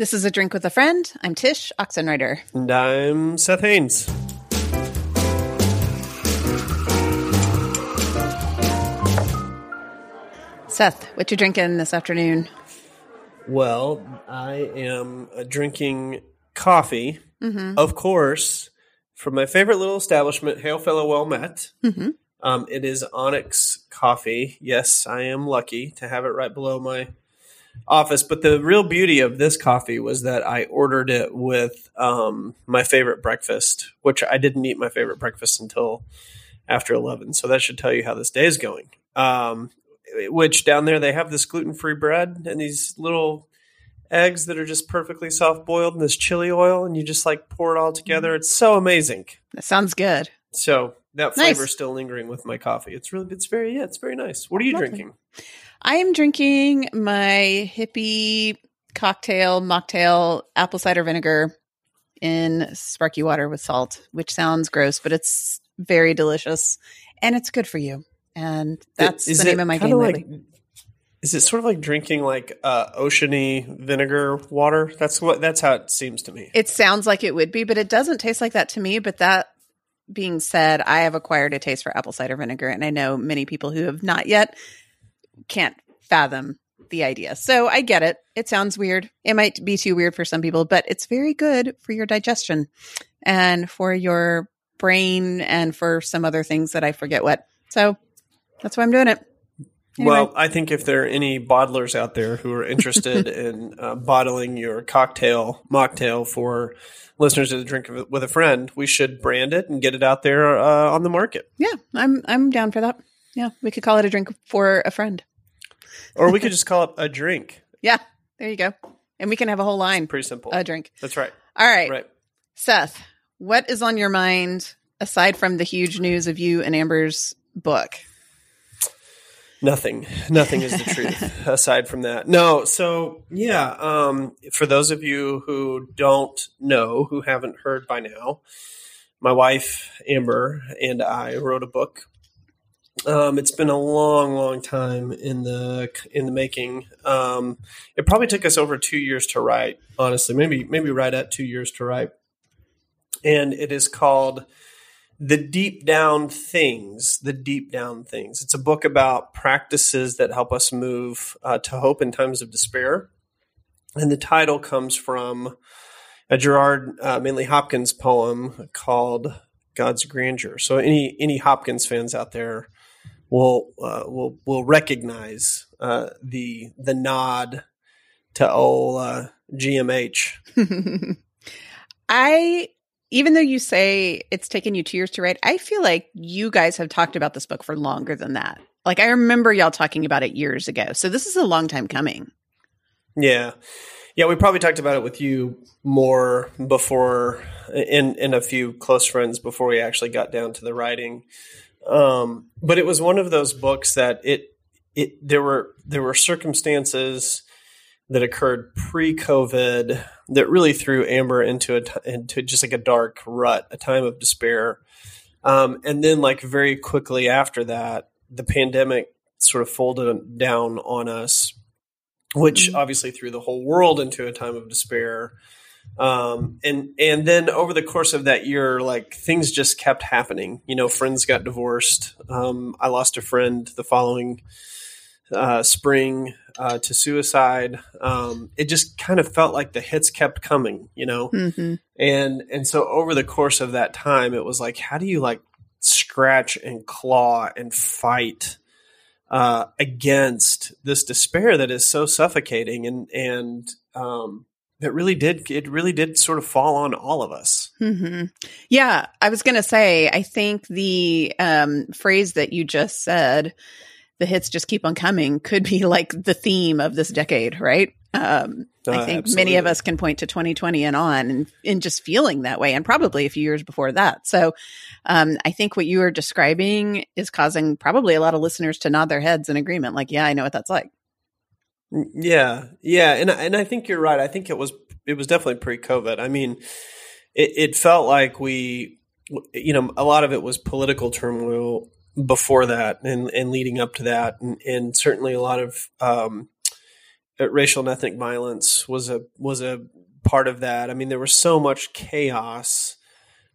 This is a drink with a friend. I'm Tsh Oxenreider. And I'm Seth Haines. Seth, what you drinking this afternoon? Well, I am drinking coffee, of course, from my favorite little establishment, Hail Fellow Well Met. Mhm. Um, it is Onyx Coffee. Yes, I am lucky to have it right below my office. But the real beauty of this coffee was that I ordered it with um, my favorite breakfast, which I didn't eat my favorite breakfast until after 11. So that should tell you how this day is going. Um, which down there they have this gluten free bread and these little eggs that are just perfectly soft boiled in this chili oil, and you just like pour it all together. It's so amazing. That sounds good. So that Nice. flavor is still lingering with my coffee. It's really, it's very, yeah, it's very nice. What are you Lovely. drinking? I am drinking my hippie cocktail, mocktail, apple cider vinegar in sparky water with salt, which sounds gross, but it's very delicious and it's good for you. And that's Is the name of my game like, lately. Is it sort of like drinking like uh, oceany vinegar water? That's what. That's how it seems to me. It sounds like it would be, but it doesn't taste like that to me. But that being said, I have acquired a taste for apple cider vinegar, and I know many people who have not yet can't fathom the idea. So I get it. It sounds weird. It might be too weird for some people, but it's very good for your digestion and for your brain and for some other things that I forget what. So that's why I'm doing it. Anyway. Well, I think if there are any bottlers out there who are interested in uh, bottling your cocktail, mocktail for listeners to drink with a friend, we should brand it and get it out there uh, on the market. Yeah, I'm I'm down for that. Yeah, we could call it a drink for a friend. Or we could just call it a drink. Yeah, there you go. And we can have a whole line, Pretty simple. a drink. That's right. All right. Right. Seth, what is on your mind aside from the huge news of you and Amber's book? Nothing. Nothing is the truth aside from that. No. So, yeah. Um, for those of you who don't know, who haven't heard by now, my wife, Amber, and I wrote a book. Um, it's been a long, long time in the in the making. Um, it probably took us over two years to write. Honestly, maybe maybe right at two years to write. And it is called the deep down things the deep down things it's a book about practices that help us move uh, to hope in times of despair and the title comes from a gerard uh, manley hopkins poem called god's grandeur so any any hopkins fans out there will uh, will will recognize uh, the the nod to old uh, gmh I even though you say it's taken you two years to write, I feel like you guys have talked about this book for longer than that. Like I remember y'all talking about it years ago. So this is a long time coming. Yeah. Yeah, we probably talked about it with you more before in in a few close friends before we actually got down to the writing. Um, but it was one of those books that it it there were there were circumstances that occurred pre-COVID that really threw Amber into a t- into just like a dark rut, a time of despair. Um, and then like very quickly after that, the pandemic sort of folded down on us which Mhm. obviously threw the whole world into a time of despair. Um, and and then over the course of that year, like things just kept happening. You know, friends got divorced. Um, I lost a friend the following uh, spring uh, to suicide. Um, it just kind of felt like the hits kept coming. You know, Mm-hmm. and and so over the course of that time, it was like, how do you like scratch and claw and fight? uh, against this despair that is so suffocating and and um, that really did it really did sort of fall on all of us. hmm Yeah, I was going to say, I think the um, phrase that you just said, the hits just keep on coming, could be like the theme of this decade, right? Um, I Uh, think many of us can point to 2020 and on and, and just feeling that way, and probably a few years before that. So um, I think what you are describing is causing probably a lot of listeners to nod their heads in agreement, like, yeah, I know what that's like. Yeah, yeah, and and I think you're right. I think it was it was definitely pre-COVID. I mean, it, it felt like we, you know, a lot of it was political turmoil before that and and leading up to that, and and certainly a lot of um, racial and ethnic violence was a was a part of that. I mean, there was so much chaos,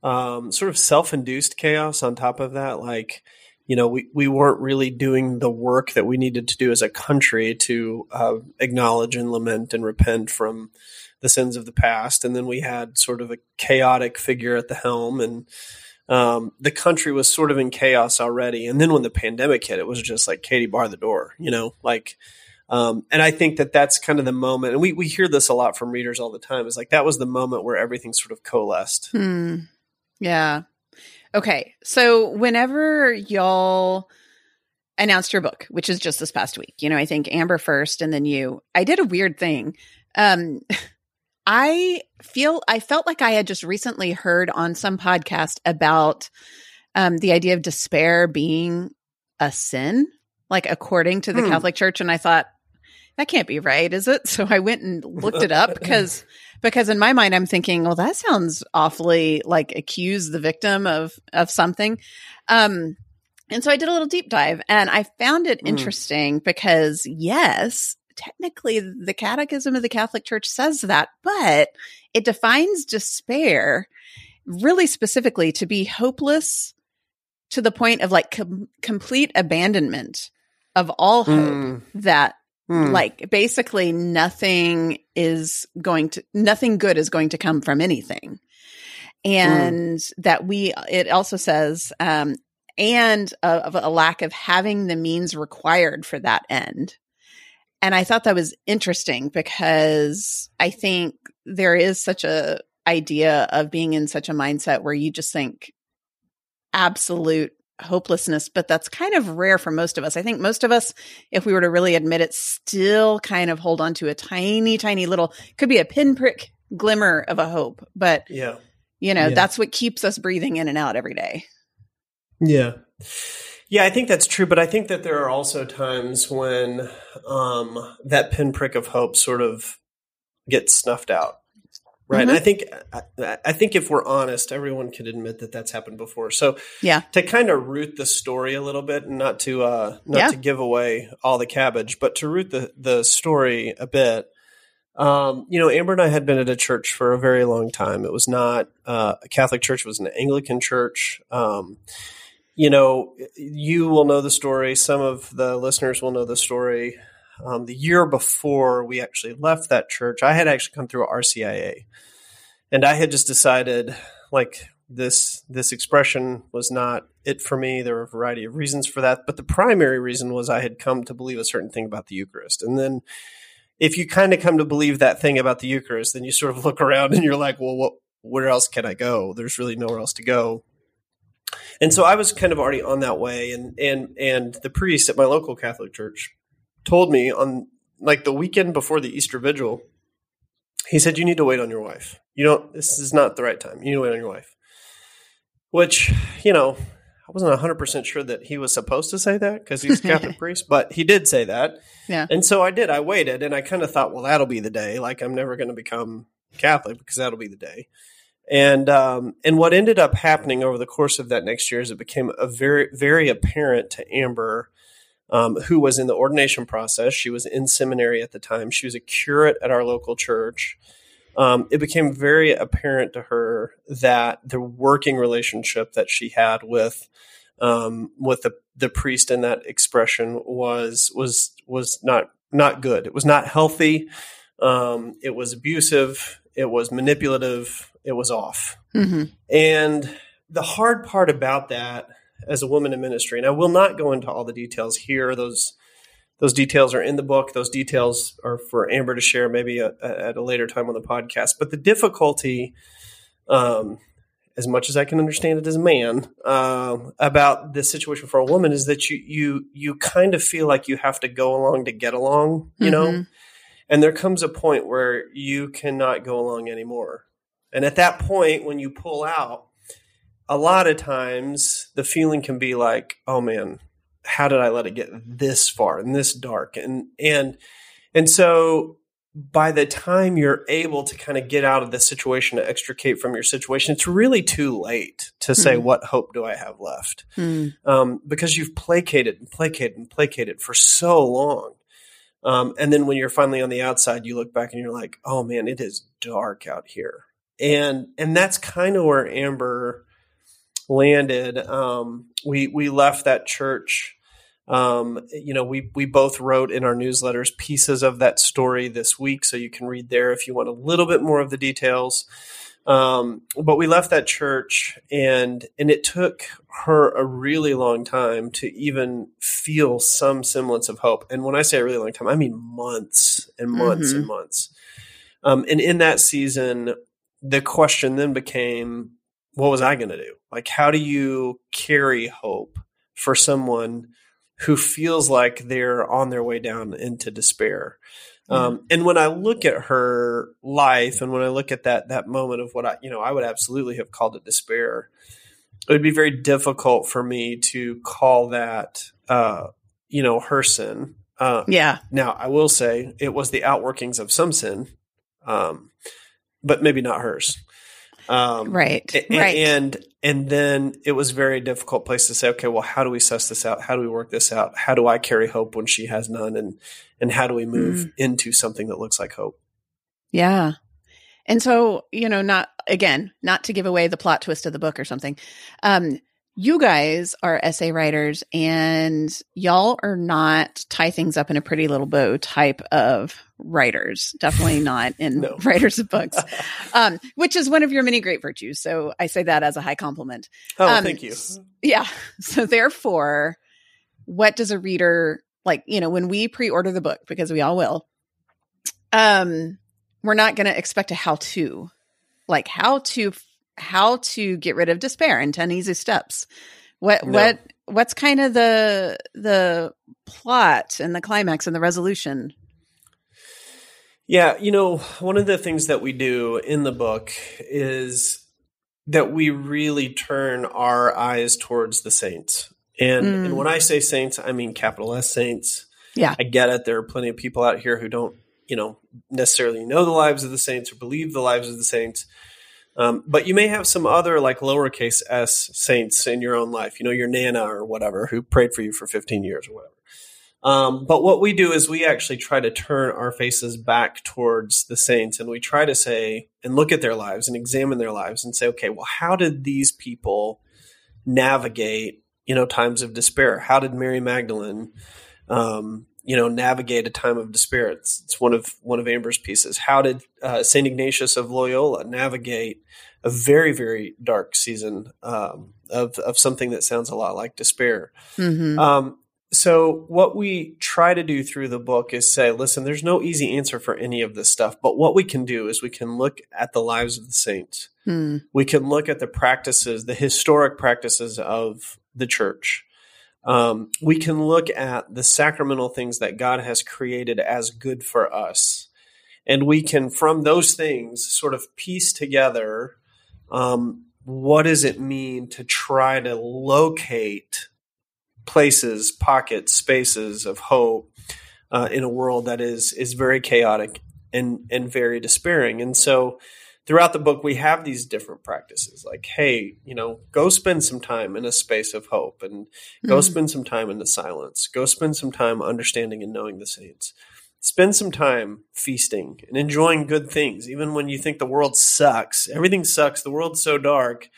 um, sort of self induced chaos on top of that. Like, you know, we, we weren't really doing the work that we needed to do as a country to uh, acknowledge and lament and repent from the sins of the past. And then we had sort of a chaotic figure at the helm, and um, the country was sort of in chaos already. And then when the pandemic hit, it was just like Katie bar the door, you know, like. Um, and I think that that's kind of the moment, and we, we hear this a lot from readers all the time. Is like that was the moment where everything sort of coalesced. Hmm. Yeah. Okay. So whenever y'all announced your book, which is just this past week, you know, I think Amber first and then you, I did a weird thing. Um, I feel, I felt like I had just recently heard on some podcast about um, the idea of despair being a sin, like according to the hmm. Catholic Church. And I thought, that can't be right, is it? So I went and looked it up because because in my mind I'm thinking, well, that sounds awfully like accuse the victim of of something. Um, and so I did a little deep dive, and I found it mm. interesting because yes, technically the Catechism of the Catholic Church says that, but it defines despair really specifically to be hopeless to the point of like com- complete abandonment of all hope mm. that Hmm. Like basically nothing is going to, nothing good is going to come from anything. And hmm. that we, it also says, um, and of a, a lack of having the means required for that end. And I thought that was interesting because I think there is such a idea of being in such a mindset where you just think absolute hopelessness, but that's kind of rare for most of us. I think most of us, if we were to really admit it, still kind of hold on to a tiny, tiny little, could be a pinprick glimmer of a hope. But, yeah, you know, yeah. that's what keeps us breathing in and out every day. Yeah. Yeah, I think that's true. But I think that there are also times when um, that pinprick of hope sort of gets snuffed out right? Mm-hmm. I think I, I, think if we're honest, everyone could admit that that's happened before. So yeah, to kind of root the story a little bit, and not to uh, not yeah. to give away all the cabbage, but to root the the story a bit. Um, you know, Amber and I had been at a church for a very long time. It was not uh, a Catholic church; it was an Anglican church. Um, you know, you will know the story. Some of the listeners will know the story um, the year before we actually left that church, I had actually come through RCIA, and I had just decided like this this expression was not it for me. There were a variety of reasons for that, but the primary reason was I had come to believe a certain thing about the Eucharist, and then if you kind of come to believe that thing about the Eucharist, then you sort of look around and you're like, well, what? Where else can I go? There's really nowhere else to go. And so I was kind of already on that way, and and and the priest at my local Catholic church told me on like the weekend before the Easter Vigil, he said, You need to wait on your wife. You don't, this is not the right time. You need to wait on your wife. Which, you know, I wasn't 100% sure that he was supposed to say that because he's a Catholic priest, but he did say that. Yeah. And so I did. I waited and I kind of thought, well, that'll be the day. Like, I'm never going to become Catholic because that'll be the day. And um, and what ended up happening over the course of that next year is it became a very very apparent to Amber um, who was in the ordination process. She was in seminary at the time. She was a curate at our local church. Um, it became very apparent to her that the working relationship that she had with um, with the, the priest in that expression was was was not not good. It was not healthy. Um, it was abusive. It was manipulative. It was off. Mm-hmm. And the hard part about that as a woman in ministry. And I will not go into all the details here. Those those details are in the book. Those details are for Amber to share maybe a, a, at a later time on the podcast. But the difficulty, um, as much as I can understand it as a man, uh, about this situation for a woman is that you you you kind of feel like you have to go along to get along, you mm-hmm. know. And there comes a point where you cannot go along anymore. And at that point, when you pull out, a lot of times the feeling can be like, oh man, how did I let it get this far and this dark? And and and so by the time you're able to kind of get out of the situation to extricate from your situation, it's really too late to say, mm. what hope do I have left? Mm. Um, because you've placated and placated and placated for so long. Um, and then when you're finally on the outside, you look back and you're like, oh man, it is dark out here. And and that's kind of where Amber landed. Um, we we left that church. Um, you know, we we both wrote in our newsletters pieces of that story this week, so you can read there if you want a little bit more of the details. Um, but we left that church, and and it took her a really long time to even feel some semblance of hope. And when I say a really long time, I mean months and months mm-hmm. and months. Um, and in that season, the question then became, what was I going to do? Like, how do you carry hope for someone who feels like they're on their way down into despair? Um, and when I look at her life, and when I look at that that moment of what I, you know, I would absolutely have called it despair. It would be very difficult for me to call that, uh, you know, her sin. Uh, yeah. Now I will say it was the outworkings of some sin, um, but maybe not hers. Um, right. And, right. And and then it was a very difficult place to say, okay, well, how do we suss this out? How do we work this out? How do I carry hope when she has none? And and how do we move mm. into something that looks like hope? Yeah. And so, you know, not again, not to give away the plot twist of the book or something. Um, you guys are essay writers and y'all are not tie things up in a pretty little bow type of writers. Definitely not in no. writers of books, um, which is one of your many great virtues. So I say that as a high compliment. Oh, um, thank you. Yeah. So therefore, what does a reader like, you know, when we pre-order the book, because we all will, um, we're not going to expect a how to, like how to how to get rid of despair in 10 easy steps. What no. what what's kind of the the plot and the climax and the resolution? Yeah, you know, one of the things that we do in the book is that we really turn our eyes towards the saints. And, mm. and when I say saints, I mean capital S saints. Yeah. I get it. There are plenty of people out here who don't, you know, necessarily know the lives of the saints or believe the lives of the saints. Um, but you may have some other like lowercase s saints in your own life, you know, your nana or whatever who prayed for you for 15 years or whatever. Um, but what we do is we actually try to turn our faces back towards the saints and we try to say and look at their lives and examine their lives and say, okay, well, how did these people navigate, you know, times of despair? How did Mary Magdalene, um, you know navigate a time of despair. It's, it's one of one of Amber's pieces. How did uh, Saint Ignatius of Loyola navigate a very very dark season um, of of something that sounds a lot like despair? Mm-hmm. Um, so what we try to do through the book is say, listen, there's no easy answer for any of this stuff, but what we can do is we can look at the lives of the saints. Mm. We can look at the practices, the historic practices of the church um, we can look at the sacramental things that God has created as good for us. And we can, from those things, sort of piece together um, what does it mean to try to locate places, pockets, spaces of hope uh, in a world that is is very chaotic and and very despairing. And so, throughout the book we have these different practices like hey you know go spend some time in a space of hope and go mm-hmm. spend some time in the silence. Go spend some time understanding and knowing the saints. Spend some time feasting and enjoying good things. Even when you think the world sucks everything sucks the world's so dark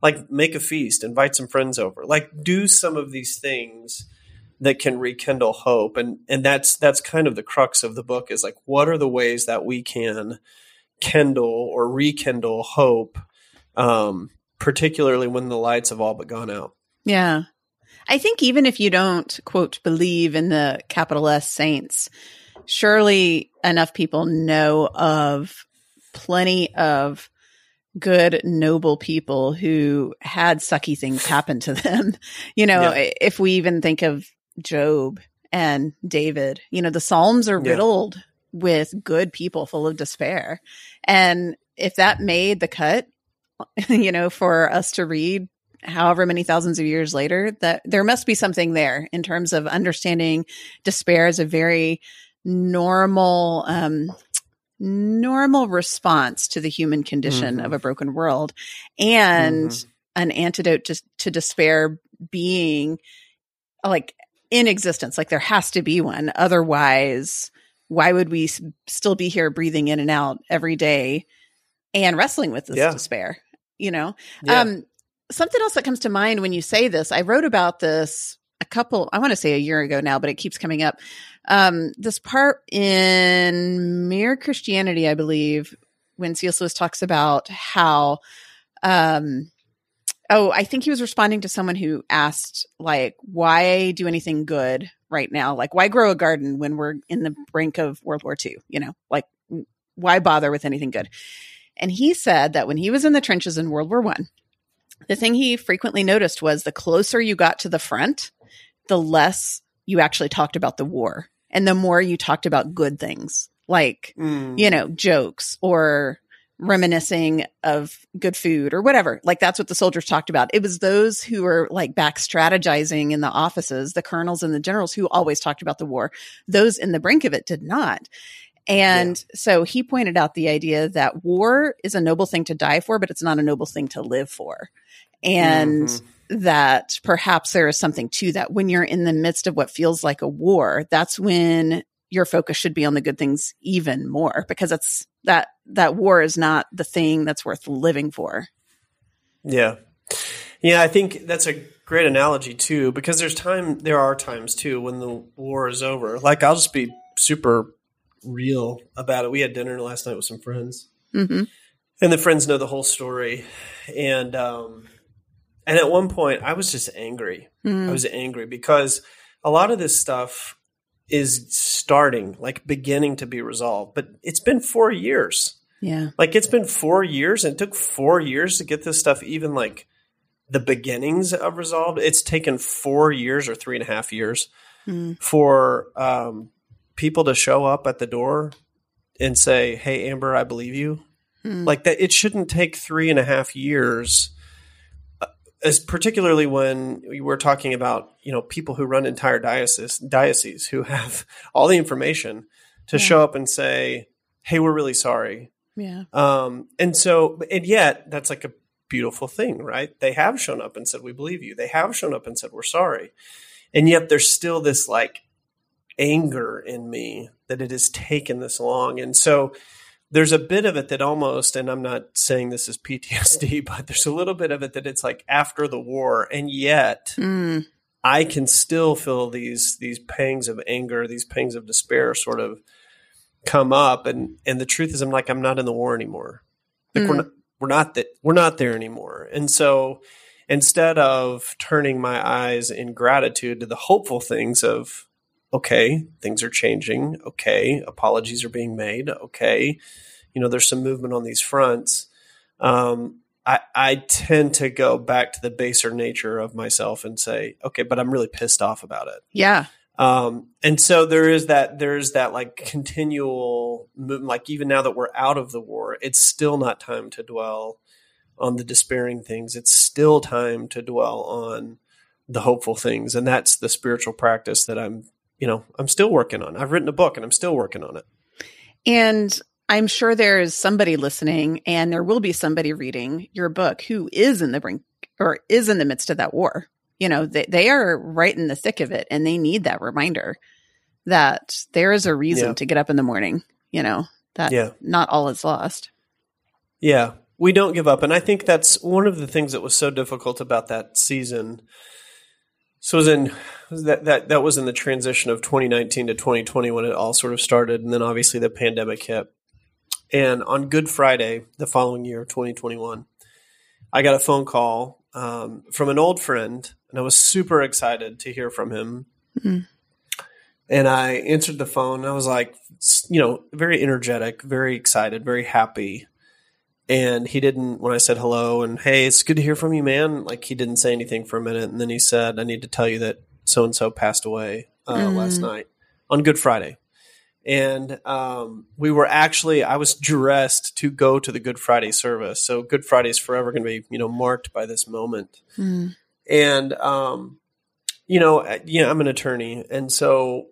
like make a feast invite some friends over. Like do some of these things that can rekindle hope. And and that's that's kind of the crux of the book is like what are the ways that we can kindle or rekindle hope, um, particularly when the lights have all but gone out. Yeah. I think even if you don't, quote, believe in the capital S saints, surely enough people know of plenty of good, noble people who had sucky things happen to them. You know, yeah. if we even think of Job and David, you know, the Psalms are riddled yeah. With good people full of despair. And if that made the cut, you know, for us to read however many thousands of years later, that there must be something there in terms of understanding despair as a very normal, um, normal response to the human condition mm-hmm. of a broken world and mm-hmm. an antidote to, to despair being like in existence. Like there has to be one. Otherwise, why would we s- still be here breathing in and out every day and wrestling with this Yeah. despair? You know? Yeah. Um, something else that comes to mind when you say this, I wrote about this a couple, I want to say a year ago now, but it keeps coming up. Um, this part in Mere Christianity, I believe, when C.S. Lewis talks about how, um, oh, I think he was responding to someone who asked, like, why do anything good right now? Like, why grow a garden when we're in the brink of World War II? You know, like, why bother with anything good? And he said that when he was in the trenches in World War One, the thing he frequently noticed was the closer you got to the front, the less you actually talked about the war and the more you talked about good things like, Mm. you know, jokes or reminiscing of good food or whatever. Like that's what the soldiers talked about. It was those who were like back strategizing in the offices, the colonels and the generals who always talked about the war. Those in the brink of it did not. And so he pointed out the idea that war is a noble thing to die for, but it's not a noble thing to live for. And Mhm. that perhaps there is something to that. When you're in the midst of what feels like a war, that's when your focus should be on the good things even more because it's that that war is not the thing that's worth living for. Yeah. Yeah, I think that's a great analogy too, because there's time there are times too when the war is over. Like I'll just be super real about it. We had dinner last night with some friends. hmm And the friends know the whole story. And um and at one point I was just angry. I was angry because a lot of this stuff is starting, like beginning to be resolved. But it's been four years. Yeah. Like it's been four years and it took four years to get this stuff even like the beginnings of resolved. It's taken four years or three and a half years Mm. for um, people to show up at the door and say, Hey, Amber, I believe you. Mm. Like that, it shouldn't take three and a half years. As particularly when we're talking about, you know, people who run entire dioceses, dioceses who have all the information to Yeah. show up and say, "Hey, we're really sorry." Yeah. Um, and so, and yet, that's like a beautiful thing, right? They have shown up and said, We believe you. They have shown up and said, We're sorry. And yet, there's still this like anger in me that it has taken this long. And so, there's a bit of it that almost, and I'm not saying this is PTSD, but there's a little bit of it that it's like after the war. And yet, Mm. I can still feel these these pangs of anger, these pangs of despair sort of come up and and the truth is I'm like I'm not in the war anymore. Like we're Mm. not we're not that we're not there anymore. And so instead of turning my eyes in gratitude to the hopeful things of okay, things are changing, okay, apologies are being made, okay, you know, there's some movement on these fronts. Um I, I tend to go back to the baser nature of myself and say, okay, but I'm really pissed off about it. Yeah. Um, and so there is that, there's that like continual movement, like even now that we're out of the war, it's still not time to dwell on the despairing things. It's still time to dwell on the hopeful things. And that's the spiritual practice that I'm, you know, I'm still working on. I've written a book and I'm still working on it. And I'm sure there is somebody listening and there will be somebody reading your book who is in the brink or is in the midst of that war. You know, they, they are right in the thick of it and they need that reminder that there is a reason Yeah. to get up in the morning, you know, that Yeah. not all is lost. Yeah, we don't give up, and I think that's one of the things that was so difficult about that season. So it was in that that that was in the transition of 2019 to 2020 when it all sort of started, and then obviously the pandemic hit. And on Good Friday, the following year, 2021, I got a phone call um, from an old friend, and I was super excited to hear from him. Mhm. And I answered the phone. And I was like, you know, very energetic, very excited, very happy and he didn't when i said hello and hey it's good to hear from you man like he didn't say anything for a minute. And then he said i need to tell you that so and so passed away uh, Mm. last night on good friday. And um, we were actually i was dressed to go to the good friday service. So good friday is forever going to be you know marked by this moment. Mm. and um, you know, yeah, I'm an attorney, and so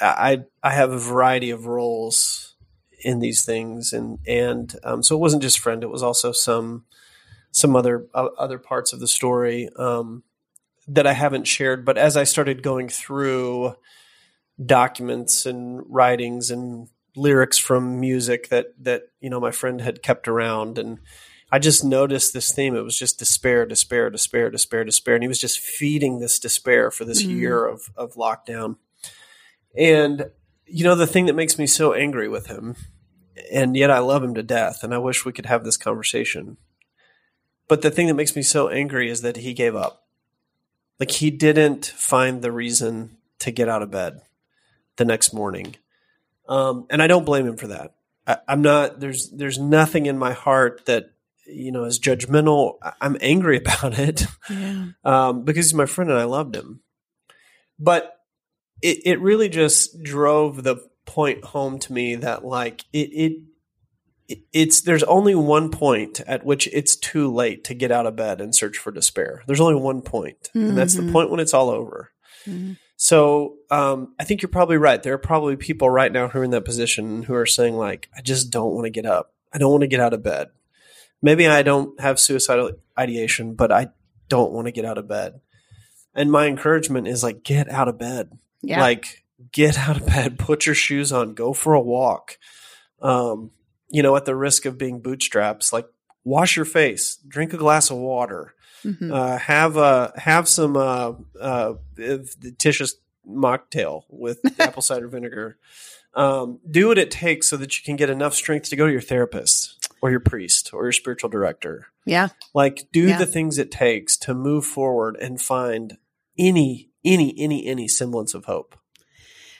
I I have a variety of roles in these things, and and um, so it wasn't just friend; it was also some some other uh, other parts of the story um, that I haven't shared, but as I started going through documents and writings and lyrics from music that that you know my friend had kept around and I just noticed this theme. It was just despair, despair, despair, despair, despair. And he was just feeding this despair for this mm-hmm. year of, of lockdown. And, you know, the thing that makes me so angry with him, and yet I love him to death, and I wish we could have this conversation. But the thing that makes me so angry is that he gave up. Like he didn't find the reason to get out of bed the next morning. Um, and I don't blame him for that. I, I'm not, there's, there's nothing in my heart that you know, is judgmental. I'm angry about it yeah. um, because he's my friend and I loved him. But it, it really just drove the point home to me that like it, it it's there's only one point at which it's too late to get out of bed and search for despair. There's only one point, mm-hmm. and that's the mm-hmm. point when it's all over. Mm-hmm. So um, I think you're probably right. There are probably people right now who are in that position who are saying like, I just don't want to get up. I don't want to get out of bed maybe I don't have suicidal ideation, but I don't want to get out of bed. And my encouragement is like, get out of bed. Yeah. Like, get out of bed, put your shoes on, go for a walk. Um, you know, at the risk of being bootstraps, like wash your face, drink a glass of water, mm-hmm. uh, have a have some uh, uh, Tsh's mocktail with apple cider vinegar. Um, do what it takes so that you can get enough strength to go to your therapist or your priest or your spiritual director. Yeah. Like do yeah. the things it takes to move forward and find any any any any semblance of hope.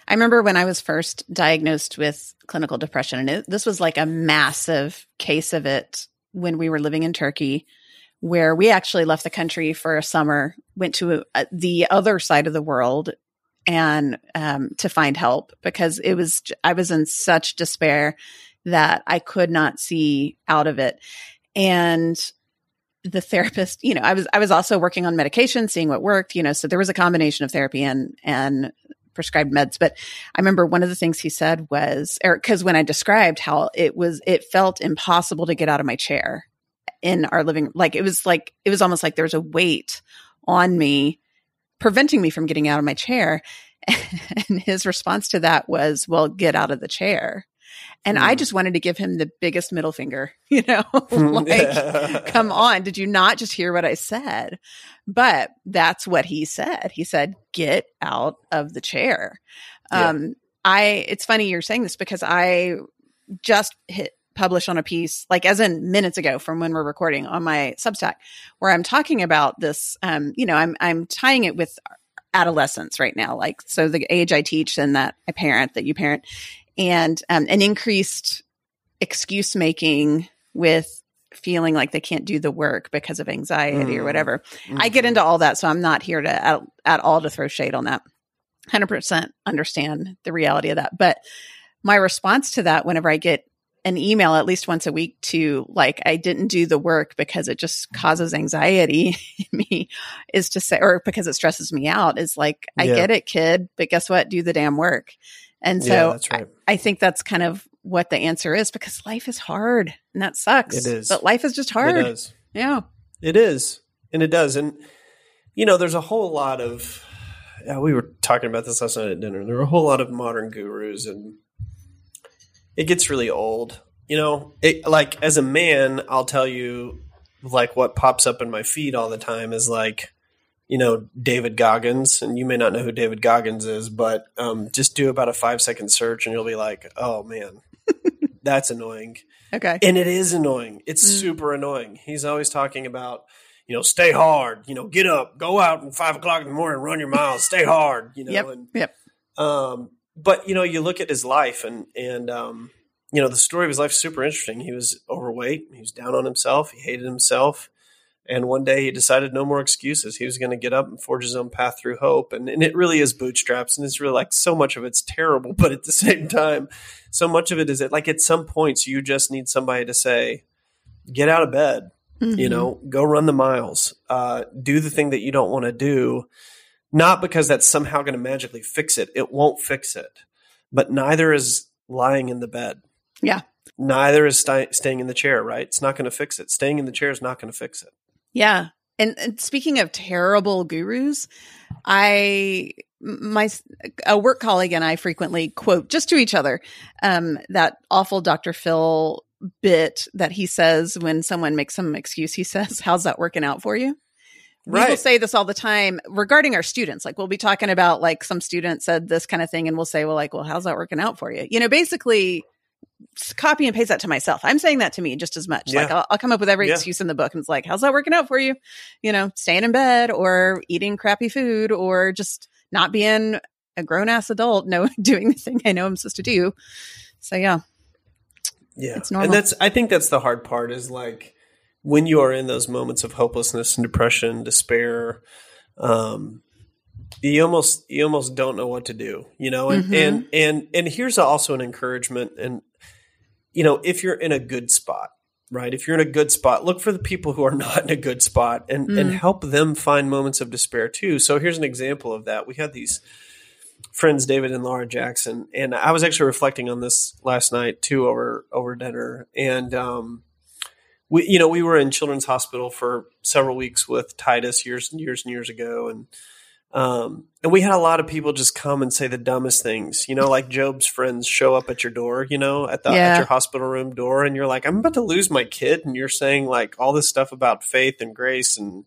I remember when I was first diagnosed with clinical depression and it, this was like a massive case of it when we were living in Turkey where we actually left the country for a summer, went to a, the other side of the world and um, to find help because it was I was in such despair that I could not see out of it. And the therapist, you know, I was I was also working on medication, seeing what worked, you know, so there was a combination of therapy and and prescribed meds. But I remember one of the things he said was, or because when I described how it was, it felt impossible to get out of my chair in our living, like it was like it was almost like there was a weight on me preventing me from getting out of my chair. And his response to that was, well, get out of the chair. And mm. I just wanted to give him the biggest middle finger, you know, like, come on, did you not just hear what I said? But that's what he said. He said, get out of the chair. Yeah. Um, I, it's funny you're saying this because I just hit publish on a piece, like as in minutes ago from when we're recording on my Substack, where I'm talking about this. Um, you know, I'm I'm tying it with adolescence right now, like so the age I teach and that I parent, that you parent, and um, an increased excuse making with feeling like they can't do the work because of anxiety mm. or whatever. Mm-hmm. I get into all that, so I'm not here to at, at all to throw shade on that. 100% understand the reality of that. But my response to that, whenever I get an email at least once a week to like I didn't do the work because it just causes anxiety in me is to say or because it stresses me out is like I get it kid but guess what do the damn work and so yeah, right. I, I, think that's kind of what the answer is because life is hard and that sucks. It is. But life is just hard. It is. Yeah. It is. And it does. And, you know, there's a whole lot of, yeah, we were talking about this last night at dinner. There are a whole lot of modern gurus and it gets really old. You know, it, like as a man, I'll tell you, like what pops up in my feed all the time is like, you know David Goggins, and you may not know who David Goggins is, but um, just do about a five second search, and you'll be like, "Oh man, that's annoying." Okay, and it is annoying. It's mm. super annoying. He's always talking about, you know, stay hard. You know, get up, go out at five o'clock in the morning, run your miles, stay hard. You know, yep, and, yep. Um, but you know, you look at his life, and and um, you know, the story of his life is super interesting. He was overweight. He was down on himself. He hated himself. And one day he decided no more excuses. He was going to get up and forge his own path through hope. And, and it really is bootstraps. And it's really like so much of it's terrible. But at the same time, so much of it is it like at some points you just need somebody to say, get out of bed, mm-hmm. you know, go run the miles, uh, do the thing that you don't want to do. Not because that's somehow going to magically fix it. It won't fix it. But neither is lying in the bed. Yeah. Neither is st- staying in the chair, right? It's not going to fix it. Staying in the chair is not going to fix it. Yeah. And, and speaking of terrible gurus, I my a work colleague and I frequently quote just to each other um, that awful Dr. Phil bit that he says when someone makes some excuse. He says, "How's that working out for you?" Right. We will say this all the time regarding our students. Like we'll be talking about like some student said this kind of thing, and we'll say, "Well, like, well, how's that working out for you?" You know, basically copy and paste that to myself. I'm saying that to me just as much. Yeah. Like I'll, I'll come up with every Yeah. excuse in the book, and it's like, how's that working out for you? You know, staying in bed or eating crappy food or just not being a grown ass adult, no, doing the thing I know I'm supposed to do. So yeah, Yeah. It's normal. And that's I think that's the hard part is like when you are in those moments of hopelessness and depression, despair, um you almost you almost don't know what to do, you know? And Mhm. and and and here's also an encouragement and you know, if you're in a good spot, right? If you're in a good spot, look for the people who are not in a good spot and and Mm. help them find moments of despair too. So here's an example of that. We had these friends David and Laura Jackson, and I was actually reflecting on this last night too over over dinner. And um, we, you know, we were in Children's Hospital for several weeks with Titus years and years and years ago, and um, and we had a lot of people just come and say the dumbest things. You know, like Job's friends show up at your door, you know, at the Yeah. at your hospital room door, and you're like, I'm about to lose my kid, and you're saying like all this stuff about faith and grace and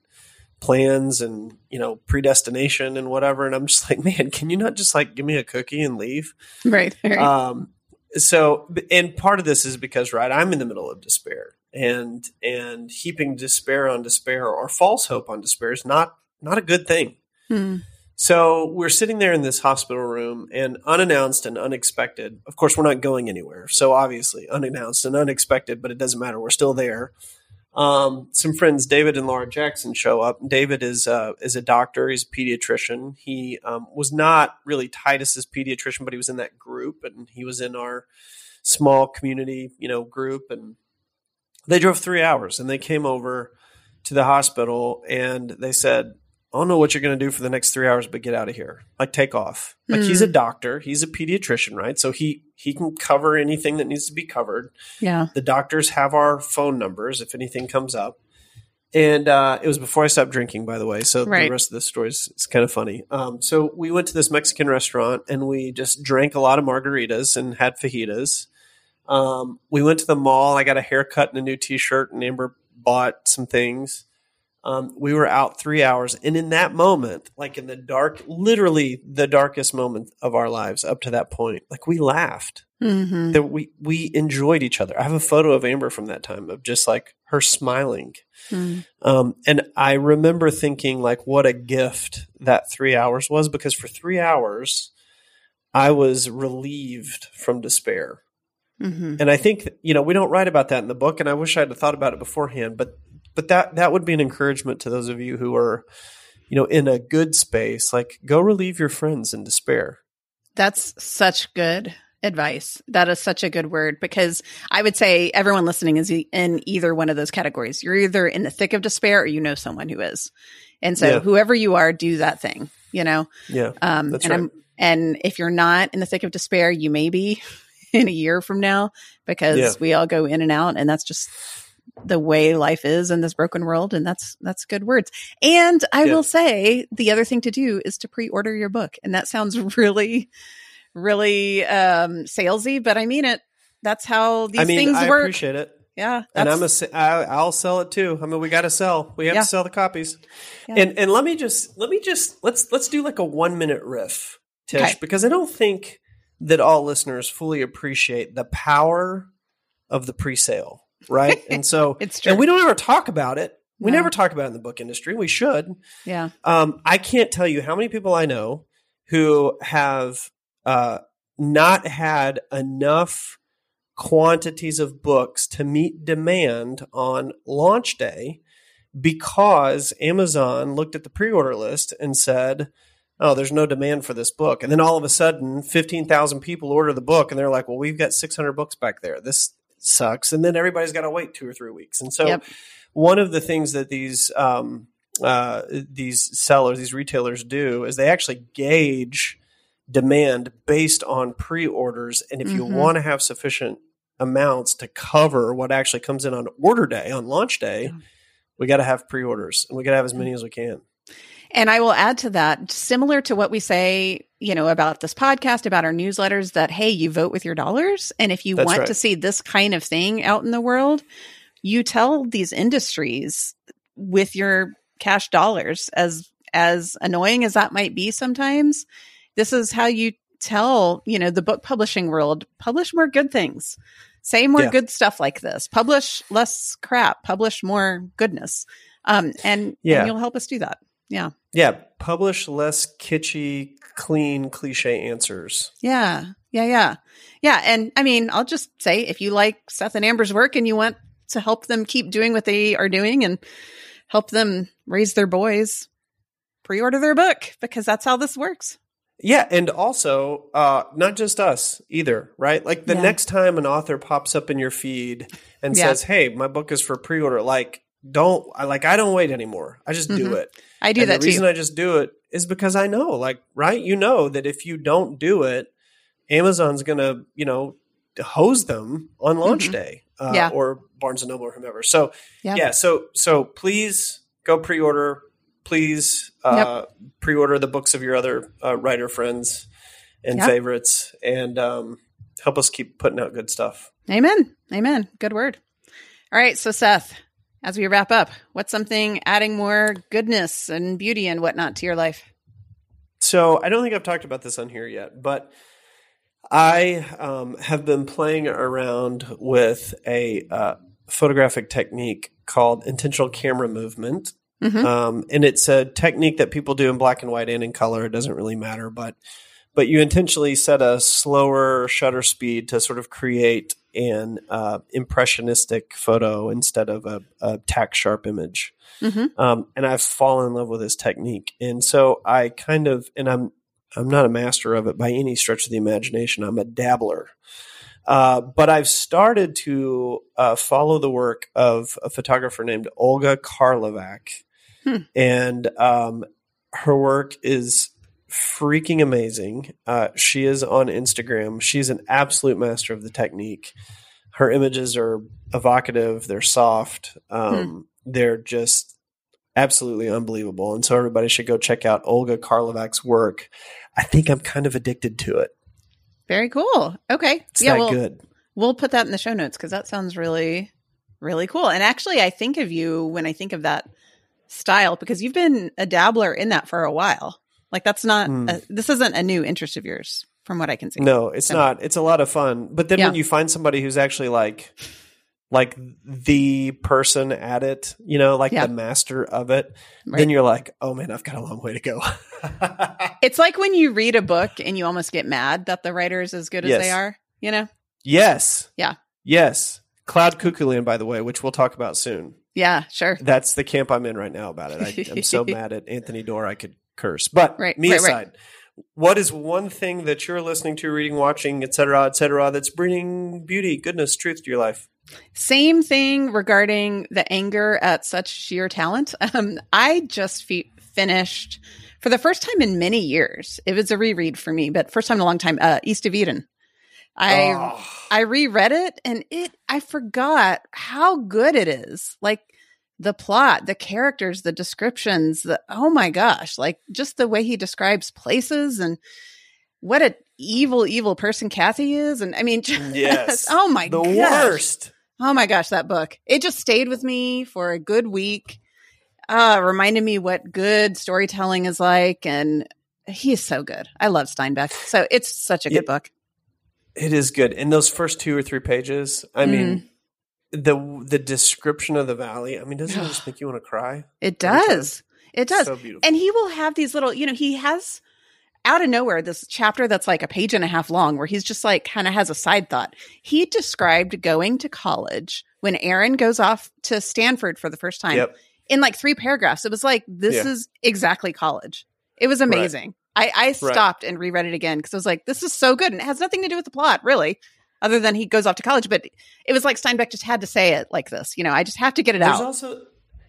plans and you know predestination and whatever and i'm just like man can you not just like give me a cookie and leave right. right. um so and part of this is because right i'm in the middle of despair and and heaping despair on despair or false hope on despair is not not a good thing Hmm. so we're sitting there in this hospital room and unannounced and unexpected. Of course, we're not going anywhere. So obviously unannounced and unexpected, but it doesn't matter. We're still there. Um, some friends, David and Laura Jackson, show up. David is uh, is a doctor. He's a pediatrician. He um, was not really Titus's pediatrician, but he was in that group, and he was in our small community, you know, group. And they drove three hours, and they came over to the hospital, and they said, I don't know what you're going to do for the next three hours, but get out of here. Like take off. Like he's a doctor. He's a pediatrician, right? So he he can cover anything that needs to be covered. Yeah. The doctors have our phone numbers if anything comes up. And uh, it was before I stopped drinking, by the way. So Right. the rest of the story is, is kind of funny. Um, so we went to this Mexican restaurant and we just drank a lot of margaritas and had fajitas. Um, we went to the mall. I got a haircut and a new T-shirt, and Amber bought some things. Um, we were out three hours, and in that moment, like in the dark, literally the darkest moment of our lives up to that point, like we laughed hmm that we we enjoyed each other. I have a photo of Amber from that time of just like her smiling. Hmm. Um, and I remember thinking like what a gift that three hours was because for three hours I was relieved from despair. hmm And I think you know we don't write about that in the book, and I wish I'd have thought about it beforehand. But but that that would be an encouragement to those of you who are you know in a good space. Like go relieve your friends in despair. That's such good advice. That is such a good word because I would say everyone listening is in either one of those categories. You're either in the thick of despair or you know someone who is. And so Yeah. whoever you are, do that thing, you know? Yeah, Um, That's and right. I'm, and if you're not in the thick of despair, you may be in a year from now because Yeah. we all go in and out and that's just the way life is in this broken world. And that's, that's good words. And I Yeah. will say the other thing to do is to pre-order your book. And that sounds really, really, um, salesy, but I mean it. That's how these things work. I mean things I work. appreciate it. yeah. and I'm a, that's- se- I, I'll sell it too. I mean, we got to sell. We have Yeah. to sell the copies. Yeah. And and let me just let me just let's let's do like a one minute riff, Tsh, Okay. because I don't think that all listeners fully appreciate the power of the pre-sale, right? and so It's true. and we don't ever talk about it. We No. never talk about it in the book industry. We should. yeah. Um, I can't tell you how many people I know who have uh, not had enough quantities of books to meet demand on launch day because Amazon looked at the pre order list and said, Oh, there's no demand for this book. And then all of a sudden, 15,000 people order the book and they're like, Well, we've got 600 books back there. This sucks. And then everybody's got to wait two or three weeks. And so, Yep. one of the things that these um, uh, these sellers, these retailers do is they actually gauge demand based on pre-orders, and if you Mhm. want to have sufficient amounts to cover what actually comes in on order day, on launch day, Yeah. we got to have pre-orders and we got to have as many as we can. And I will add to that, similar to what we say, you know, about this podcast, about our newsletters, that hey, you vote with your dollars. And if you That's want right. to see this kind of thing out in the world, you tell these industries with your cash dollars, as as annoying as that might be sometimes, this is how you tell, you know, the book publishing world, publish more good things. Say more Yeah. good stuff like this. Publish less crap. Publish more goodness. Um, and, Yeah. and you'll help us do that. Yeah. Yeah, publish less kitschy, clean, cliche answers. Yeah. Yeah. Yeah. Yeah. And I mean, I'll just say if you like Seth and Amber's work and you want to help them keep doing what they are doing and help them raise their boys, pre order their book because that's how this works. Yeah, and also uh, not just us either, right? Like the Yeah. next time an author pops up in your feed and Yeah. says, "Hey, my book is for pre-order," like don't I like I don't wait anymore. I just do Mhm. it. I do and that the reason too. I just do it is because I know, like, right? You know that if you don't do it, Amazon's gonna, you know, hose them on launch Mhm. day, uh, Yeah. or Barnes and Noble or whomever. So Yeah. yeah, so so please go pre-order. Please uh, pre-order the books of your other uh, writer friends and Yep. favorites, and um, help us keep putting out good stuff. Amen. Amen. Good word. All right. So, Seth, as we wrap up, what's something adding more goodness and beauty and whatnot to your life? So I don't think I've talked about this on here yet, but I um, have been playing around with a uh, photographic technique called intentional camera movement. Mhm. Um, and it's a technique that people do in black and white and in color. It doesn't really matter, but but you intentionally set a slower shutter speed to sort of create an uh, impressionistic photo instead of a, a tack sharp image. Mhm. Um, and I've fallen in love with this technique, and so I kind of and I'm I'm not a master of it by any stretch of the imagination. I'm a dabbler. Uh, but I've started to uh, follow the work of a photographer named Olga Karlovac. Hmm. And um, her work is freaking amazing. Uh, she is on Instagram. She's an absolute master of the technique. Her images are evocative, they're soft, um, they're just absolutely unbelievable. And so everybody should go check out Olga Karlovac's work. I think I'm kind of addicted to it. Very cool. Okay. It's yeah. Well, good. we'll put that in the show notes because that sounds really, really cool. And actually, I think of you when I think of that style because you've been a dabbler in that for a while. Like, that's not, Hmm. a, this isn't a new interest of yours from what I can see. No, it's So- not. It's a lot of fun. But then Yeah. when you find somebody who's actually like like the person at it, you know, like Yeah. the master of it, Right. then you're like, "Oh man, I've got a long way to go." It's like when you read a book and you almost get mad that the writer is as good as they are, you know? yes. Yeah. Yes. Cloud Cuckoo Land, by the way, which we'll talk about soon. Yeah, sure. That's the camp I'm in right now about it. I, I'm so mad at Anthony Doerr, I could curse. But Right, me right, right. aside, what is one thing that you're listening to, reading, watching, et cetera, et cetera, that's bringing beauty, goodness, truth to your life? Same thing regarding the anger at such sheer talent. Um, I just fe- finished for the first time in many years. It was a reread for me, but first time in a long time. Uh, East of Eden. I Oh. I reread it and it I forgot how good it is. Like the plot, the characters, the descriptions, the oh my gosh, like just the way he describes places and what a evil, evil person Cathy is. And I mean, just, Yes. oh my the gosh. worst. Oh my gosh, that book. It just stayed with me for a good week. Uh, reminded me what good storytelling is like. And he's so good. I love Steinbeck. So it's such a good book. It is good. In those first two or three pages, I Mm. mean, the the description of the valley. I mean, doesn't it just make you want to cry? It does. It does. So beautiful. and he will have these little, you know, he has out of nowhere this chapter that's like a page and a half long where he's just like kind of has a side thought. He described going to college when Aron goes off to Stanford for the first time yep. in like three paragraphs. It was like, this Yeah. is exactly college. It was amazing. I, I stopped and reread it again because I was like, this is so good. And it has nothing to do with the plot, really, other than he goes off to college. But it was like Steinbeck just had to say it like this. You know, I just have to get it There's out. also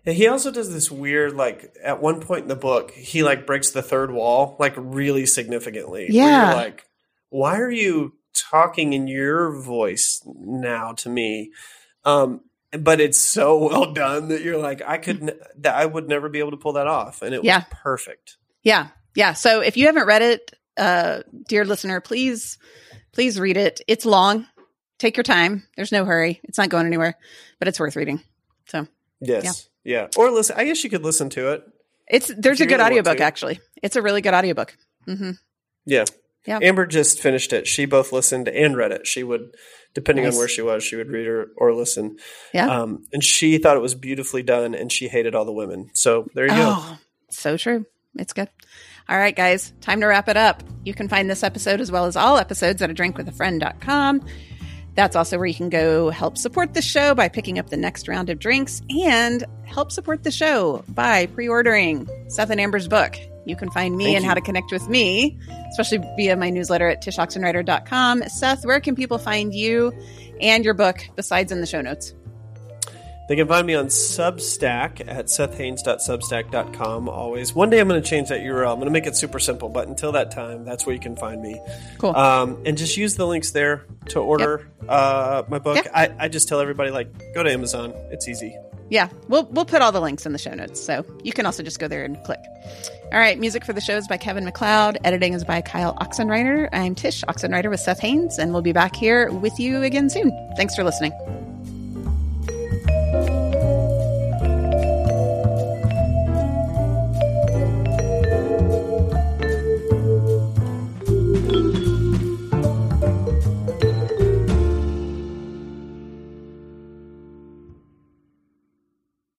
he also does this weird like at one point in the book he like breaks the third wall like really significantly. Yeah. like, why are you talking in your voice now to me? Um, but it's so well done that you're like, I couldn't, that I would never be able to pull that off. And it Yeah. was perfect. Yeah. Yeah. So if you haven't read it, uh, dear listener, please, please read it. It's long. Take your time. There's no hurry. It's not going anywhere, but it's worth reading. So Yes. Yeah. Or listen, I guess you could listen to it. it's, there's a good really audiobook actually. It's a really good audiobook. hmm Yeah. Yeah. Amber just finished it. She both listened and read it. She would, depending Nice. on where she was, she would read or, or listen. Yeah. Um, and she thought it was beautifully done and she hated all the women. So there you go. Oh, so true. It's good. All right, guys, time to wrap it up. You can find this episode as well as all episodes at a drinkwithafriend.com. That's also where you can go help support the show by picking up the next round of drinks and help support the show by pre ordering Seth and Amber's book. You can find me Thank and you. how to connect with me, especially via my newsletter at tshoxenreider.com. Seth, where can people find you and your book besides in the show notes? They can find me on Substack at sethhaines.substack.com. Always. One day I'm going to change that URL. I'm going to make it super simple, but until that time, that's where you can find me. Cool. Um, and just use the links there to order uh, my book. Yep. I, I just tell everybody, like, go to Amazon. It's easy. Yeah, we'll we'll put all the links in the show notes, so you can also just go there and click. All right, music for the show is by Kevin MacLeod. Editing is by Kyle Oxenreider. I'm Tsh Oxenreider with Seth Haines, and we'll be back here with you again soon. Thanks for listening.